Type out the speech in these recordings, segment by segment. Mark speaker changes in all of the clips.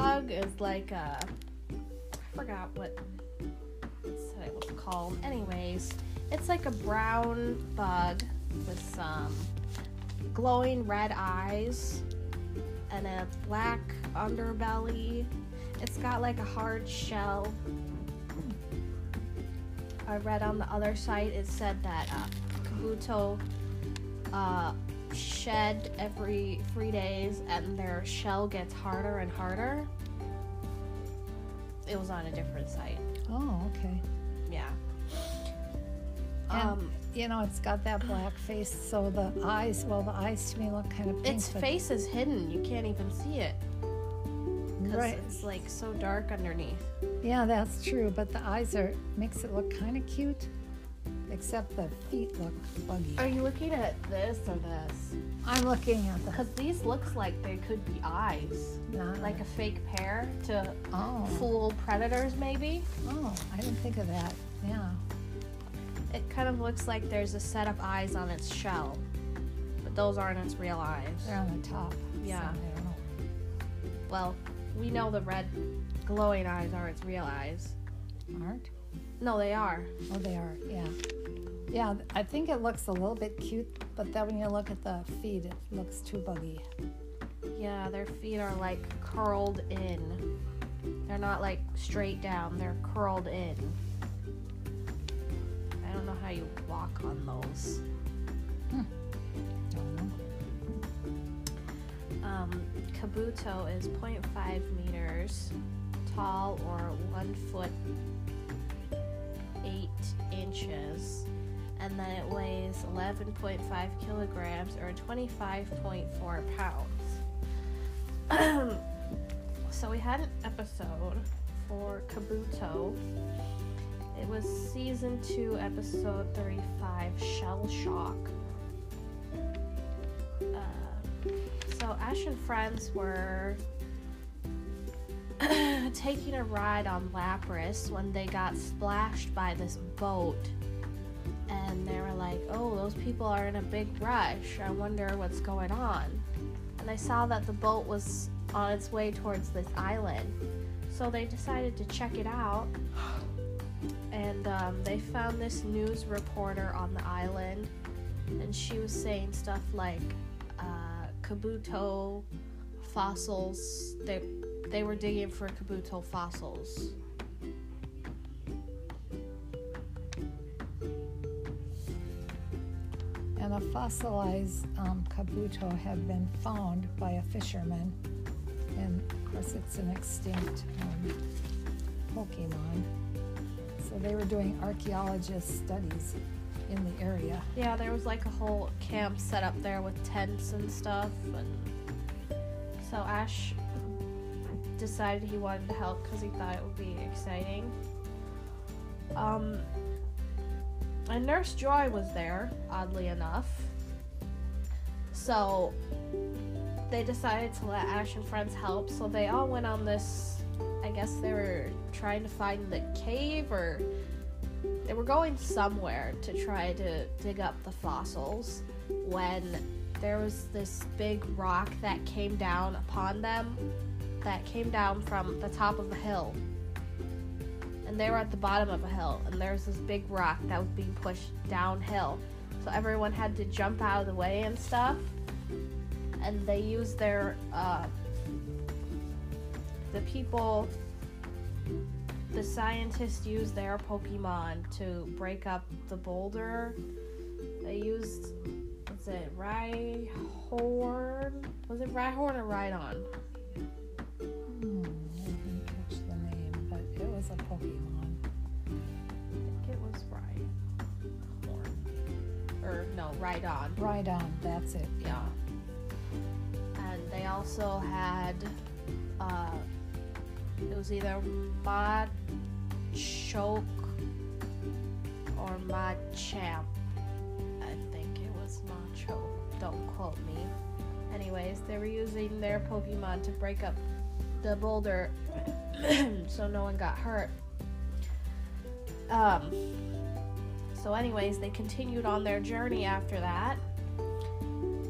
Speaker 1: bug is like a. I forgot what it was called. Anyways, it's like a brown bug with some glowing red eyes and a black underbelly. It's got like a hard shell. I read on the other site it said that uh, Kabuto uh, shed every three days and their shell gets harder and harder. It was on a different site.
Speaker 2: Oh, okay.
Speaker 1: Yeah.
Speaker 2: And,
Speaker 1: Um,
Speaker 2: you know, it's got that black face, so the eyes, well, the eyes to me look kind of pink.
Speaker 1: its face is hidden. You can't even see it. Because
Speaker 2: Right.
Speaker 1: it's like so dark underneath.
Speaker 2: Yeah, that's true, but the eyes are, makes it look kind of cute, except the feet look buggy.
Speaker 1: Are you looking at this or this?
Speaker 2: I'm looking at the,
Speaker 1: Because these looks like they could be eyes.
Speaker 2: not
Speaker 1: Like a fake pair to
Speaker 2: oh,
Speaker 1: fool predators, maybe.
Speaker 2: oh, I didn't think of that. Yeah.
Speaker 1: It kind of looks like there's a set of eyes on its shell. But those aren't its real eyes.
Speaker 2: They're on the top. so
Speaker 1: Yeah.
Speaker 2: I don't know.
Speaker 1: Well, we know the red glowing eyes are its real eyes.
Speaker 2: Aren't?
Speaker 1: No, they are.
Speaker 2: Oh, they are. Yeah. Yeah, I think it looks a little bit cute, but then when you look at the feet, it looks too buggy.
Speaker 1: Yeah, their feet are like curled in. They're not like straight down, they're curled in. I don't know how you walk on those.
Speaker 2: Don't know.
Speaker 1: Um, Kabuto is 0.5 meters tall or 1 foot 8 inches. And then it weighs 11.5 kilograms or 25.4 pounds. so we had an episode for Kabuto. It was season 2, episode 35 Shell Shock. Uh, so Ash and friends were taking a ride on Lapras when they got splashed by this boat. And they were like, oh, those people are in a big rush. I wonder what's going on. And I saw that the boat was on its way towards this island. So they decided to check it out. And um, they found this news reporter on the island. And she was saying stuff like, uh, Kabuto fossils. They they were digging for Kabuto fossils.
Speaker 2: Fossilized um, kabuto have been found by a fisherman. And of course, it's an extinct um, Pokemon. So they were doing archaeologist studies in the area.
Speaker 1: Yeah, there was like a whole camp set up there with tents and stuff, and so Ash decided he wanted to help because he thought it would be exciting. Um, and Nurse Joy was there, oddly enough. So they decided to let Ash and friends help. So they all went on this. I guess they were trying to find the cave, or they were going somewhere to try to dig up the fossils. When there was this big rock that came down upon them, that came down from the top of the hill and they were at the bottom of a hill and there was this big rock that was being pushed downhill so everyone had to jump out of the way and stuff and they used their uh, the people the scientists used their pokemon to break up the boulder they used was it Rhyhorn? Was it Rhyhorn or Rhydon?
Speaker 2: I
Speaker 1: think it was Rhyhorn. Or no, Rhydon.
Speaker 2: Right on, that's it.
Speaker 1: Yeah. And they also had uh it was either Machoke or Machamp. I think it was Machoke. Don't quote me. Anyways, they were using their Pokemon to break up the boulder so no one got hurt. Um so anyways, they continued on their journey after that.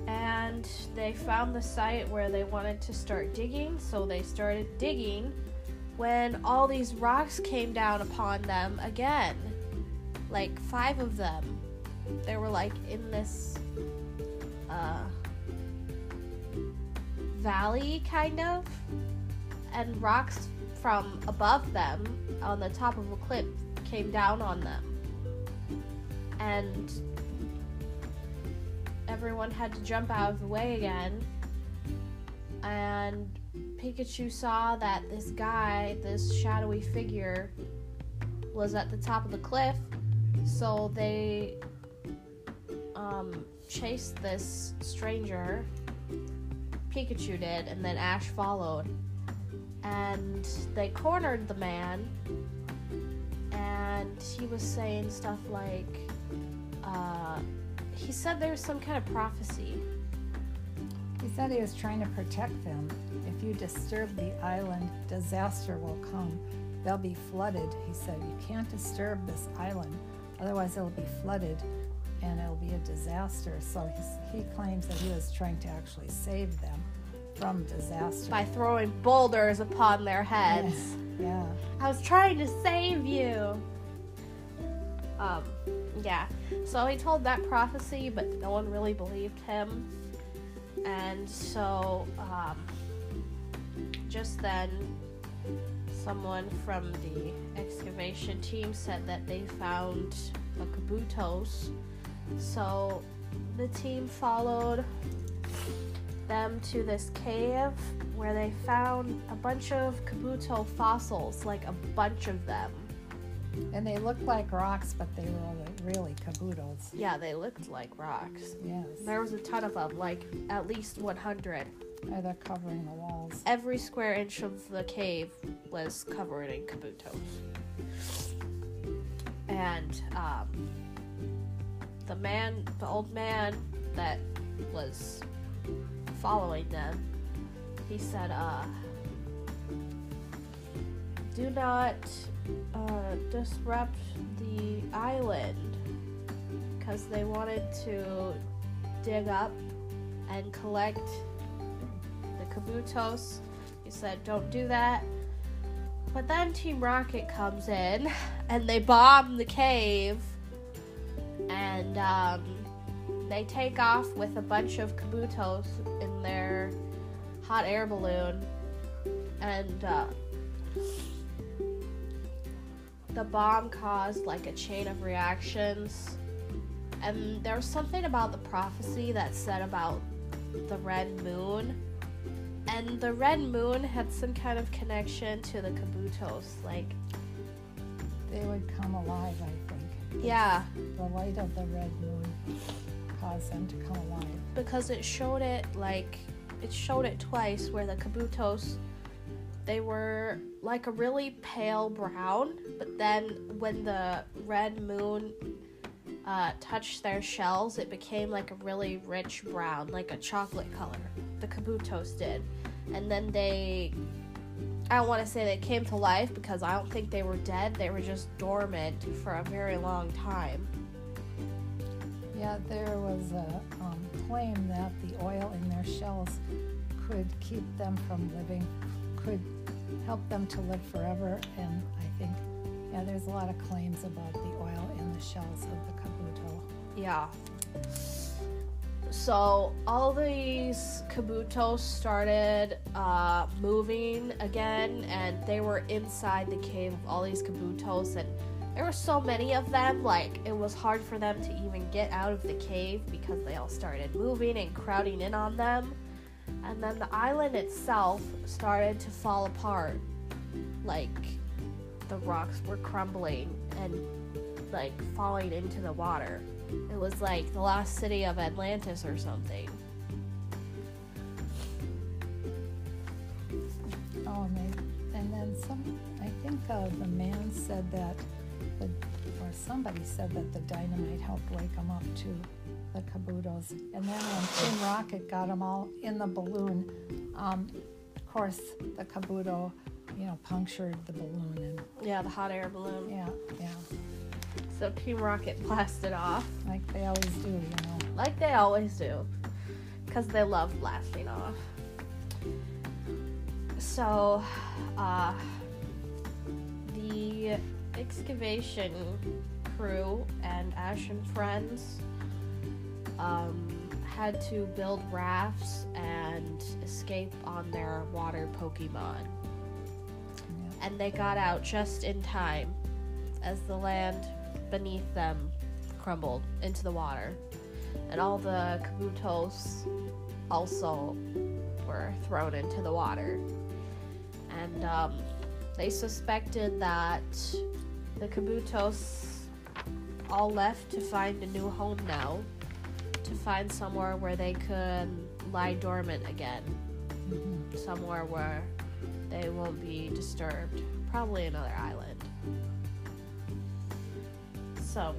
Speaker 1: And they found the site where they wanted to start digging, so they started digging when all these rocks came down upon them again. Like five of them. They were like in this uh, valley, kind of, and rocks from above them on the top of a cliff came down on them. And everyone had to jump out of the way again. And Pikachu saw that this guy, this shadowy figure, was at the top of the cliff. So they um, chased this stranger. Pikachu did, and then Ash followed. And they cornered the man. And he was saying stuff like, uh, he said there was some kind of prophecy.
Speaker 2: He said he was trying to protect them. If you disturb the island, disaster will come. They'll be flooded. He said, You can't disturb this island, otherwise, it'll be flooded and it'll be a disaster. So he claims that he was trying to actually save them from disaster
Speaker 1: by throwing boulders upon their heads.
Speaker 2: Yeah. yeah.
Speaker 1: I was trying to save you. Um, yeah. So he told that prophecy, but no one really believed him. And so, um, just then, someone from the excavation team said that they found a Kabutos. So the team followed them to this cave where they found a bunch of Kabuto fossils, like a bunch of them.
Speaker 2: And they looked like rocks, but they were really kabutos.
Speaker 1: Yeah, they looked like rocks.
Speaker 2: Yes.
Speaker 1: There was a ton of them, like at least 100.
Speaker 2: Yeah, they're covering the walls.
Speaker 1: Every square inch of the cave was covered in kabutos. And um, the man, the old man that was following them, he said, uh, do not uh, disrupt the island because they wanted to dig up and collect the Kabutos. He said, don't do that. But then Team Rocket comes in and they bomb the cave and um, they take off with a bunch of Kabutos in their hot air balloon and uh, the bomb caused like a chain of reactions. And there was something about the prophecy that said about the red moon. And the red moon had some kind of connection to the Kabutos. Like,
Speaker 2: they would come alive, I think.
Speaker 1: Yeah.
Speaker 2: The light of the red moon to come alive.
Speaker 1: Because it showed it, like, it showed it twice where the Kabutos they were like a really pale brown, but then when the red moon uh, touched their shells, it became like a really rich brown, like a chocolate color. The Kabutos did. And then they, I don't want to say they came to life because I don't think they were dead. They were just dormant for a very long time.
Speaker 2: Yeah, there was a um, claim that the oil in their shells could keep them from living could help them to live forever. And I think, yeah, there's a lot of claims about the oil in the shells of the kabuto.
Speaker 1: Yeah. So all these kabutos started uh, moving again, and they were inside the cave of all these kabutos, and there were so many of them. Like it was hard for them to even get out of the cave because they all started moving and crowding in on them and then the island itself started to fall apart. Like the rocks were crumbling and like falling into the water. It was like the last city of Atlantis or something.
Speaker 2: Oh, and, they, and then some, I think uh, the man said that, the, or somebody said that the dynamite helped wake them up too the Kabutos. And then when Team Rocket got them all in the balloon, um, of course, the Kabuto, you know, punctured the balloon. And,
Speaker 1: yeah, the hot air balloon.
Speaker 2: Yeah, yeah.
Speaker 1: So Team Rocket blasted off.
Speaker 2: Like they always do, you know.
Speaker 1: Like they always do. because they love blasting off. So, uh, the excavation crew and Ash and friends um, had to build rafts and escape on their water Pokemon. And they got out just in time as the land beneath them crumbled into the water. And all the Kabutos also were thrown into the water. And um, they suspected that the Kabutos all left to find a new home now, to find somewhere where they could lie dormant again,
Speaker 2: Mhm.
Speaker 1: somewhere where they won't be disturbed. Probably another island. So,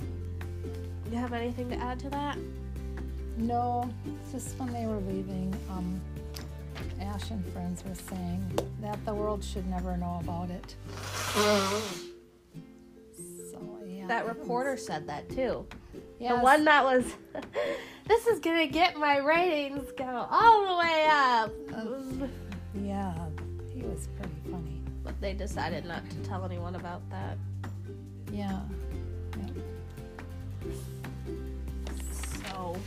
Speaker 1: you have anything to add to that?
Speaker 2: No, just when they were leaving, um, Ash and friends were saying that the world should never know about it. So yeah.
Speaker 1: That reporter said that too.
Speaker 2: Yes.
Speaker 1: The one that was, this is gonna get my ratings go all the way up.
Speaker 2: Uh, Yeah, he was pretty funny.
Speaker 1: But they decided not to tell anyone about that.
Speaker 2: Yeah.
Speaker 1: So,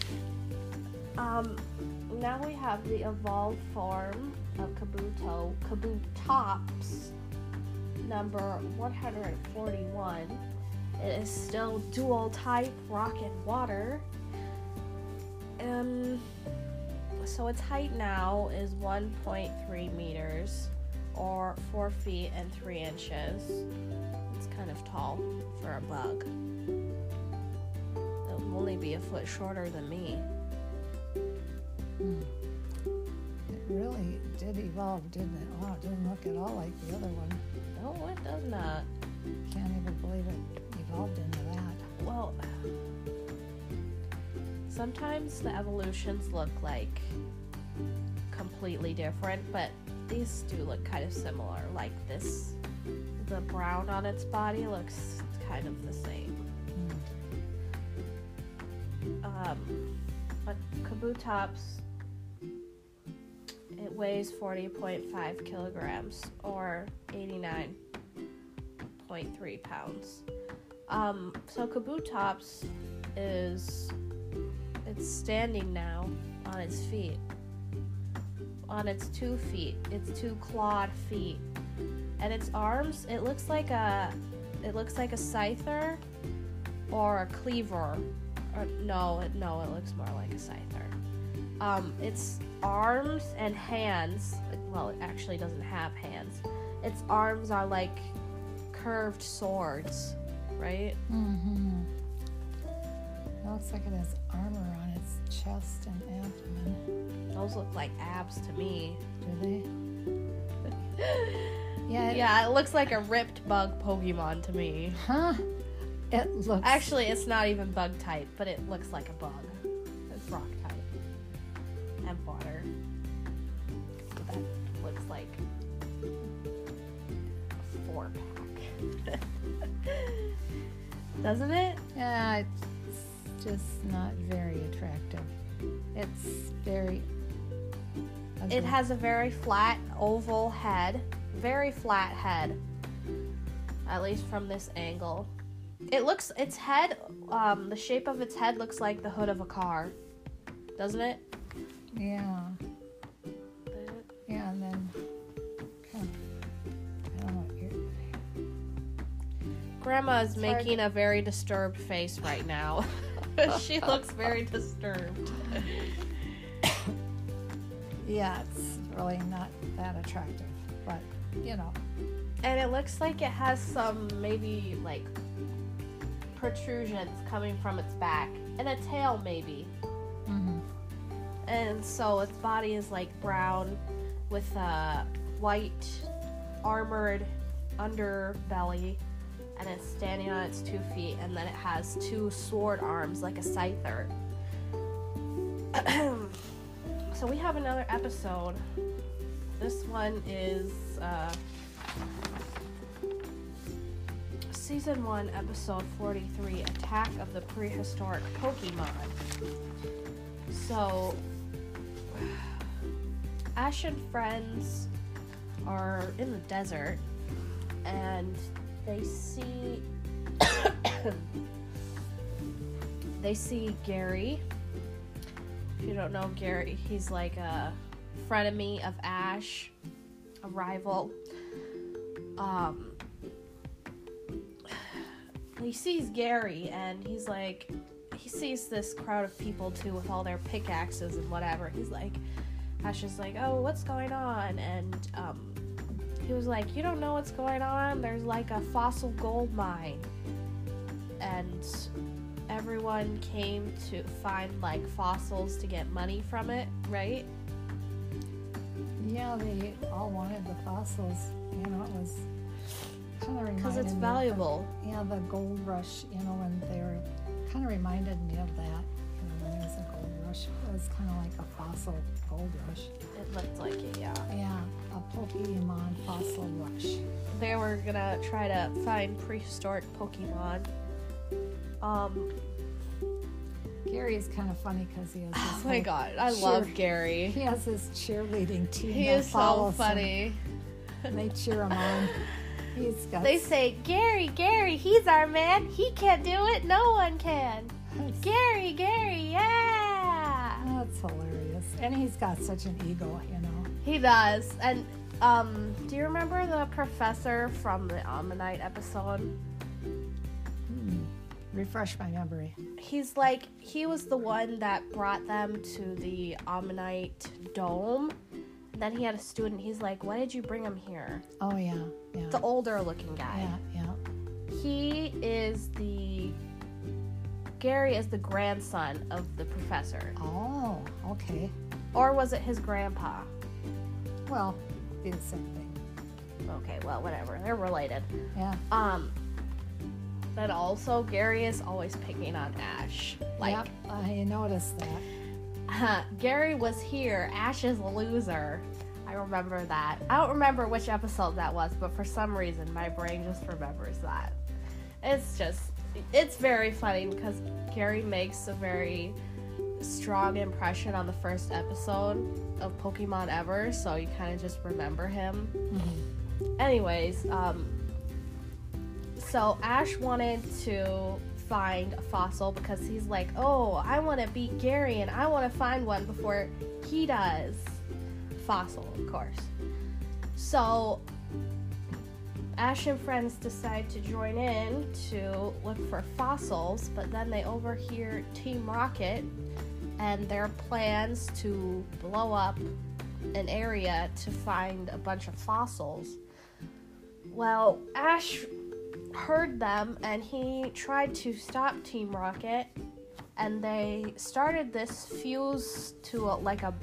Speaker 1: um, now we have the evolved form of Kabuto, Kabutops, number 141. It is still dual type rock and water. Um, so its height now is 1.3 meters, or 4 feet and 3 inches. It's kind of tall for a bug. It'll only be a foot shorter than me.
Speaker 2: Hmm. It really did evolve, didn't it? Wow, it didn't look at all like the other one.
Speaker 1: No, it does not.
Speaker 2: Can't even believe it evolved into that.
Speaker 1: Well, sometimes the evolutions look like completely different, but these do look kind of similar. Like this, the brown on its body looks kind of the same.
Speaker 2: Hmm.
Speaker 1: Um, but Kabutops, weighs 40.5 kilograms or 89.3 pounds. Um, so Kabutops is it's standing now on its feet. On its two feet, its two clawed feet, and its arms. It looks like a, it looks like a scyther, or a Kleavor. Or no, no, it looks more like a scyther. Um, its arms and hands. Well, it actually doesn't have hands. Its arms are like curved swords, right?
Speaker 2: Mm-hmm. It looks like it has armor on its chest and abdomen.
Speaker 1: Those look like abs to me.
Speaker 2: Do they? Yeah. It,
Speaker 1: Yeah, it looks like a ripped bug Pokemon to me.
Speaker 2: Huh? It looks.
Speaker 1: Actually, it's not even bug type, but it looks like a bug. Doesn't it?
Speaker 2: Yeah, it's just not very attractive. It's very. ugly.
Speaker 1: It has a very flat oval head. Very flat head. At least from this angle. It looks its head um the shape of its head looks like the hood of a car. Doesn't it?
Speaker 2: Yeah.
Speaker 1: Grandma is making a very disturbed face right now. she looks very disturbed.
Speaker 2: Yeah, it's really not that attractive, but you know.
Speaker 1: And it looks like it has some maybe like protrusions coming from its back and a tail maybe.
Speaker 2: Mm-hmm.
Speaker 1: And so its body is like brown with a white armored underbelly and it's standing on its two feet and then it has two sword arms like a scyther. so we have another episode. This one is uh, season 1 episode 43 Attack of the Prehistoric Pokemon. So Ash and friends are in the desert and they see they see Gary. If you don't know Gary, he's like a frenemy of Ash, a rival. Um he sees Gary and he's like he sees this crowd of people too with all their pickaxes and whatever. He's like Ash is like, "Oh, what's going on?" And um he was like, "You don't know what's going on? There's like a fossil gold mine." And everyone came to find like fossils to get money from it, right?
Speaker 2: Yeah, they all wanted the fossils. You know, it was kind of
Speaker 1: Because it's
Speaker 2: reminded me of the-
Speaker 1: valuable.
Speaker 2: yeah, the gold rush. You know, when they were kind of reminded me of that. You know, when there was a gold it was kind of like a fossil gold rush.
Speaker 1: It looked like it, yeah.
Speaker 2: Yeah, a Pokemon fossil rush.
Speaker 1: They were gonna try to find prehistoric Pokemon. Um,
Speaker 2: Gary's kind of funny because he has this.
Speaker 1: oh my god, I
Speaker 2: cheer-
Speaker 1: love Gary.
Speaker 2: He has his cheerleading team
Speaker 1: He is so
Speaker 2: him,
Speaker 1: funny.
Speaker 2: and they cheer him on. He's got.
Speaker 1: They say, Gary, Gary, he's our man. He can't do it. No one can. Gary, Gary, yeah.
Speaker 2: Hilarious, and he's got such an ego, you know.
Speaker 1: He does. And um, do you remember the professor from the Omanyte episode?
Speaker 2: Hmm. Refresh my memory.
Speaker 1: He's like he was the one that brought them to the Omanyte dome. And then he had a student. He's like, "Why did you bring him here?"
Speaker 2: Oh yeah, yeah,
Speaker 1: The older looking guy.
Speaker 2: yeah, yeah.
Speaker 1: He is the Gary is the grandson of the professor.
Speaker 2: Oh, okay.
Speaker 1: Or was it his grandpa?
Speaker 2: Well, be the same thing.
Speaker 1: Okay, well, whatever. They're related.
Speaker 2: Yeah.
Speaker 1: Um but also Gary is always picking on Ash. Like
Speaker 2: yep, I noticed that.
Speaker 1: Uh, Gary was here, Ash is a loser. I remember that. I don't remember which episode that was, but for some reason my brain just remembers that. It's just it's very funny because Gary makes a very strong impression on the first episode of Pokemon ever, so you kind of just remember him. Anyways, um, so Ash wanted to find a fossil because he's like, oh, I want to beat Gary and I want to find one before he does. Fossil, of course. So Ash and friends decide to join in to look for fossils, but then they overhear Team Rocket and their plans to blow up an area to find a bunch of fossils. Well, Ash heard them and he tried to stop Team Rocket and they started this fuse to a, like a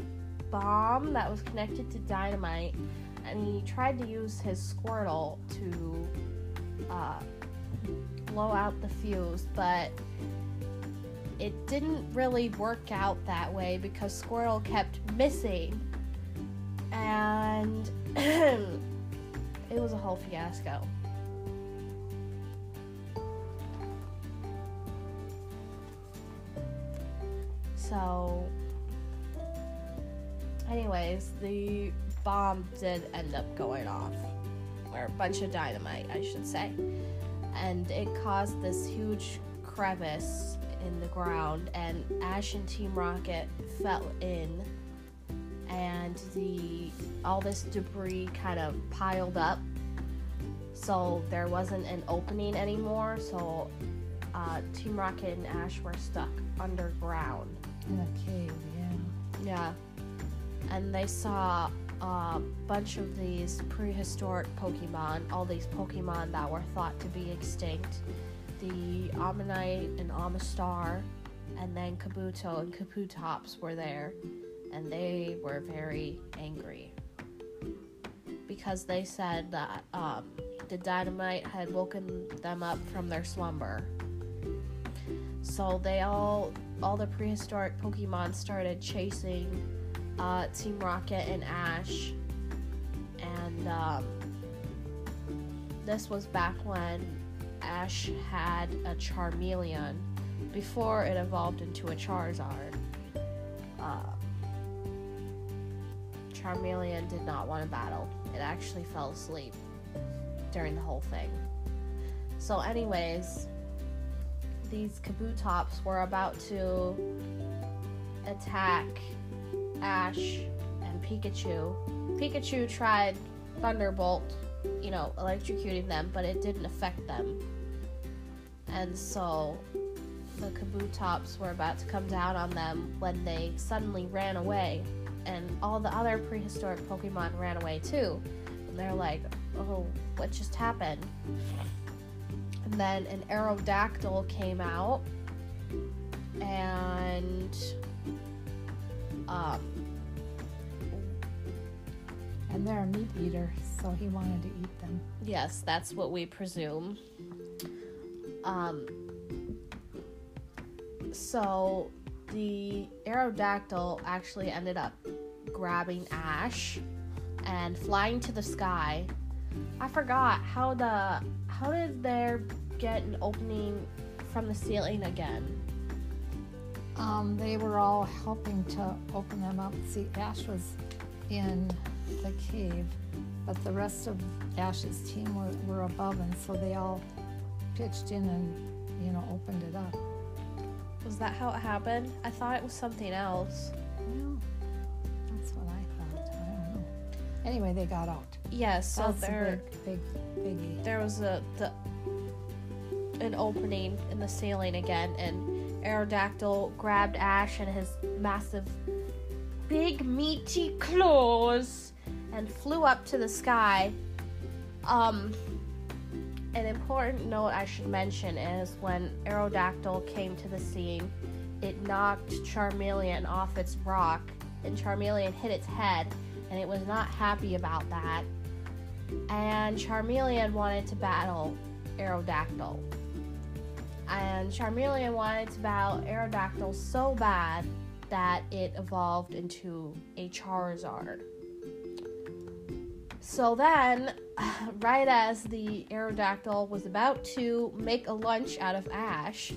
Speaker 1: bomb that was connected to dynamite and he tried to use his Squirtle to uh, blow out the fuse but it didn't really work out that way because Squirtle kept missing and it was a whole fiasco. So, anyways, the bomb did end up going off, or a bunch of dynamite, I should say, and it caused this huge crevice in the ground, and Ash and Team Rocket fell in, and the all this debris kind of piled up, so there wasn't an opening anymore. So uh, Team Rocket and Ash were stuck underground.
Speaker 2: In a cave, yeah.
Speaker 1: Yeah. And they saw a bunch of these prehistoric Pokemon, all these Pokemon that were thought to be extinct. The Omanyte and Omastar, and then Kabuto and Kabutops were there, and they were very angry because they said that um, the dynamite had woken them up from their slumber. So they all, all the prehistoric Pokemon started chasing uh, Team Rocket and Ash, and um, this was back when Ash had a Charmeleon before it evolved into a Charizard. Uh, Charmeleon did not want to battle. It actually fell asleep during the whole thing. So, anyways, these Kabutops were about to attack Ash and Pikachu. Pikachu tried Thunderbolt, you know, electrocuting them, but it didn't affect them. And so the Kabutops were about to come down on them when they suddenly ran away. And all the other prehistoric Pokemon ran away too. And they're like, oh, what just happened? And then an Aerodactyl came out and um,
Speaker 2: And they're a meat eater, so he wanted to eat them.
Speaker 1: Yes, that's what we presume. Um, so the Aerodactyl actually ended up grabbing Ash and flying to the sky. I forgot how the how did there get an opening from the ceiling again?
Speaker 2: Um, they were all helping to open them up. See, Ash was in the cave, but the rest of Ash's team were, were above, and so they all pitched in and, you know, opened it up.
Speaker 1: Was that how it happened? I thought it was something else.
Speaker 2: Well, that's what I thought. I don't know. Anyway, they got out.
Speaker 1: Yes, so
Speaker 2: that's
Speaker 1: there
Speaker 2: big, big biggie.
Speaker 1: there was a the an opening in the ceiling again, and Aerodactyl grabbed Ash and his massive, big meaty claws and flew up to the sky. Um, an important note I should mention is when Aerodactyl came to the scene, it knocked Charmeleon off its rock, and Charmeleon hit its head, and it was not happy about that. And Charmeleon wanted to battle Aerodactyl. And Charmeleon wanted to battle Aerodactyl so bad that it evolved into a Charizard. So then, right as the Aerodactyl was about to make a lunch out of Ash,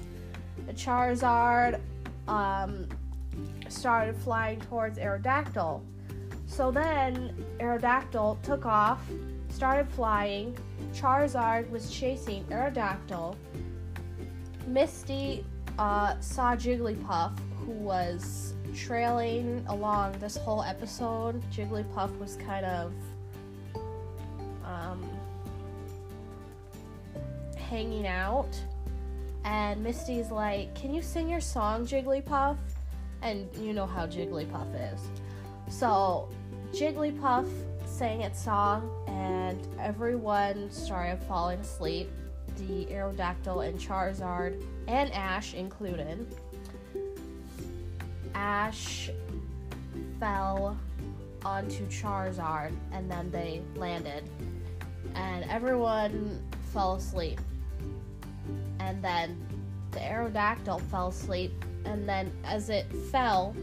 Speaker 1: the Charizard um, started flying towards Aerodactyl. So then, Aerodactyl took off, started flying. Charizard was chasing Aerodactyl. Misty uh, saw Jigglypuff, who was trailing along this whole episode. Jigglypuff was kind of um, hanging out. And Misty's like, Can you sing your song, Jigglypuff? And you know how Jigglypuff is. So Jigglypuff sang its song, and everyone started falling asleep. The Aerodactyl and Charizard, and Ash included. Ash fell onto Charizard, and then they landed. And everyone fell asleep. And then the Aerodactyl fell asleep, and then as it fell,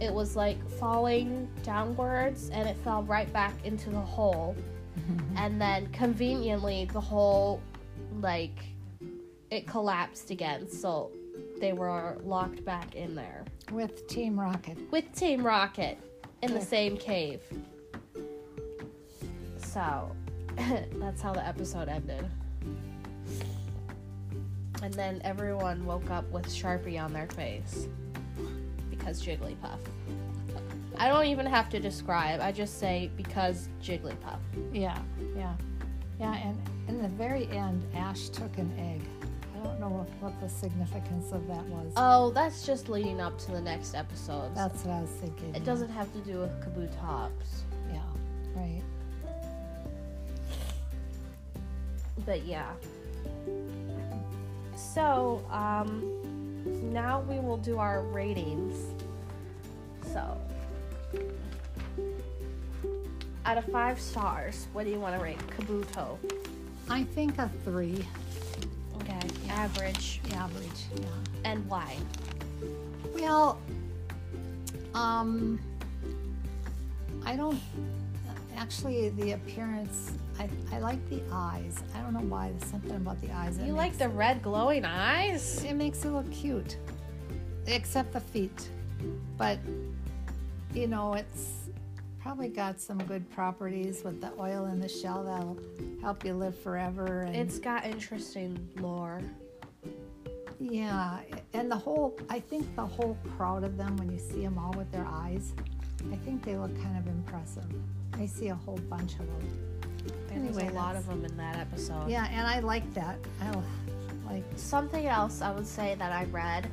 Speaker 1: it was like falling downwards and it fell right back into the hole. and then conveniently, the hole, like, it collapsed again. So they were locked back in there
Speaker 2: With Team Rocket.
Speaker 1: with Team Rocket in the same cave. So that's how the episode ended. And then everyone woke up with Sharpie on their face because Jigglypuff. I don't even have to describe, I just say because Jigglypuff.
Speaker 2: Yeah, yeah. Yeah, and in the very end, Ash took an egg. I don't know what, what the significance of that was.
Speaker 1: Oh, that's just leading up to the next episode.
Speaker 2: That's what I was thinking.
Speaker 1: it
Speaker 2: yeah.
Speaker 1: doesn't have to do with Kabutops.
Speaker 2: Yeah, right.
Speaker 1: But yeah. So, um, now we will do our ratings. So, out of five stars, what do you want to rate Kabuto?
Speaker 2: I think a three,
Speaker 1: Okay, average,
Speaker 2: average. Yeah.
Speaker 1: and why?
Speaker 2: Well, um, I don't. Actually, the appearance. I, I like the eyes. I don't know why. There's something about the eyes.
Speaker 1: You like the red glowing eyes?
Speaker 2: It makes it look cute, except the feet. But you know, it's probably got some good properties with the oil in the shell that'll help you live forever. And
Speaker 1: It's got interesting lore.
Speaker 2: yeah, and the whole I think the whole crowd of them when you see them all with their eyes, I think they look kind of impressive. I see a whole bunch of them.
Speaker 1: There's
Speaker 2: Anyway,
Speaker 1: a lot of them in that episode.
Speaker 2: Yeah, and I like that. I like
Speaker 1: Something else I would say that I read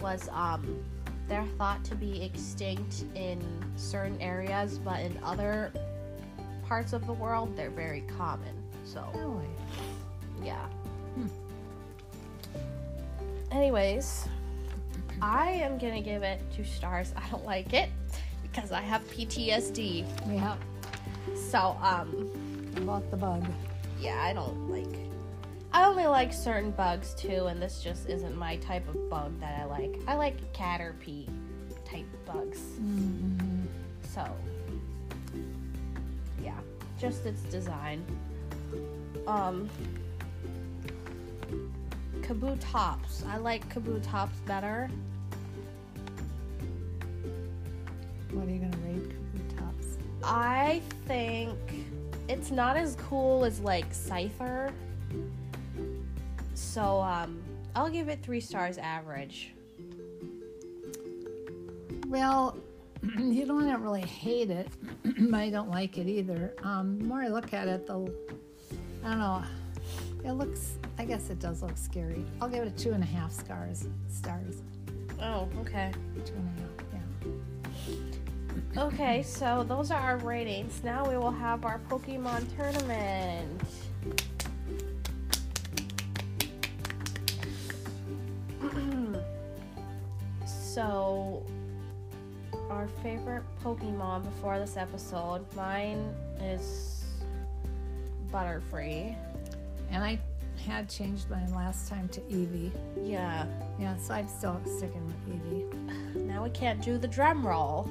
Speaker 1: was um they're thought to be extinct in certain areas, but in other parts of the world they're very common. So
Speaker 2: really.
Speaker 1: yeah.
Speaker 2: Hmm.
Speaker 1: Anyways, I am gonna give it two stars. I don't like it because I have PTSD.
Speaker 2: Yeah,
Speaker 1: So um
Speaker 2: about the bug.
Speaker 1: yeah, I don't like. I only like certain bugs too, and this just isn't my type of bug that I like. I like caterpie type bugs.
Speaker 2: Mm-hmm.
Speaker 1: So, yeah, just its design. Um, Kabutops. I like Kabutops better.
Speaker 2: What are you gonna rate Kabutops?
Speaker 1: I think it's not as cool as like Scyther. So, um, I'll give it three stars average.
Speaker 2: Well, you don't really hate it, but I don't like it either. Um, the more I look at it, the I don't know. It looks. I guess it does look scary. I'll give it a two and a half stars. Stars.
Speaker 1: Oh, okay.
Speaker 2: Two and a half.
Speaker 1: Okay, so those are our ratings. Now we will have our Pokemon tournament. so, our favorite Pokemon before this episode, mine is Butterfree.
Speaker 2: And I had changed mine last time to Eevee.
Speaker 1: Yeah.
Speaker 2: Yeah, so I'm still sticking with Eevee.
Speaker 1: Now we can't do the drum roll.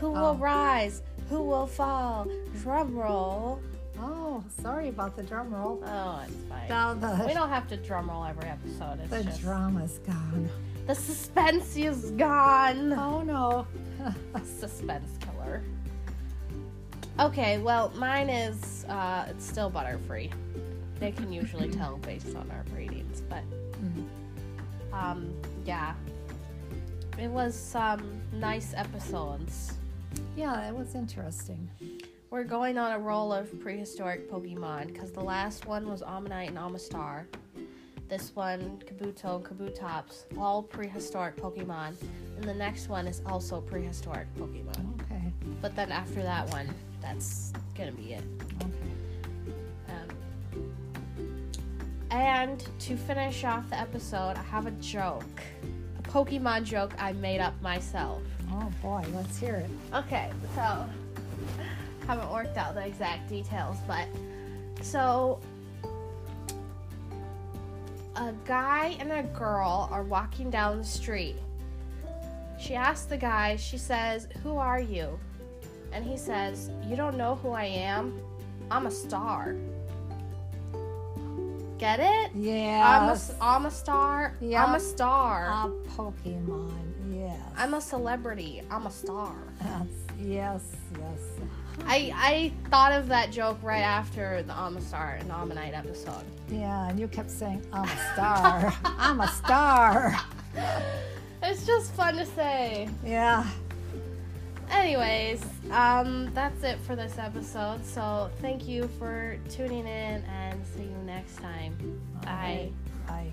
Speaker 1: Who will
Speaker 2: Oh.
Speaker 1: rise? Who will fall? Drum roll.
Speaker 2: Oh, sorry about the drum roll.
Speaker 1: Oh, it's fine.
Speaker 2: Now the
Speaker 1: We don't have to drum roll every episode. It's
Speaker 2: the
Speaker 1: just
Speaker 2: drama's gone.
Speaker 1: the suspense is gone.
Speaker 2: Oh no.
Speaker 1: Suspense killer. Okay, well, mine is uh, it's still Butterfree. They can usually tell based on our ratings, but
Speaker 2: Mm.
Speaker 1: um, yeah, it was some nice episodes.
Speaker 2: Yeah, it was interesting.
Speaker 1: We're going on a roll of prehistoric Pokemon because the last one was Omanyte and Omastar. This one, Kabuto, and Kabutops, all prehistoric Pokemon. And the next one is also prehistoric Pokemon.
Speaker 2: Okay.
Speaker 1: But then after that one, that's gonna be it.
Speaker 2: Okay.
Speaker 1: Um, and to finish off the episode, I have a joke. A Pokemon joke I made up myself.
Speaker 2: Oh boy, let's hear it.
Speaker 1: Okay, so haven't worked out the exact details, but so a guy and a girl are walking down the street. She asks the guy, she says, Who are you? And he says, You don't know who I am? I'm a star. Get it? Yeah. I'm a. I'm a star. I'm a star.
Speaker 2: A Pokemon.
Speaker 1: I'm a celebrity. I'm a star.
Speaker 2: Yes. Yes. Yes.
Speaker 1: I I thought of that joke right after the Omastar and Omanyte episode.
Speaker 2: Yeah, and you kept saying, "I'm a star. I'm a star."
Speaker 1: It's just fun to say.
Speaker 2: Yeah.
Speaker 1: Anyways, um, that's it for this episode. So thank you for tuning in and see you next time. Bye.
Speaker 2: Bye.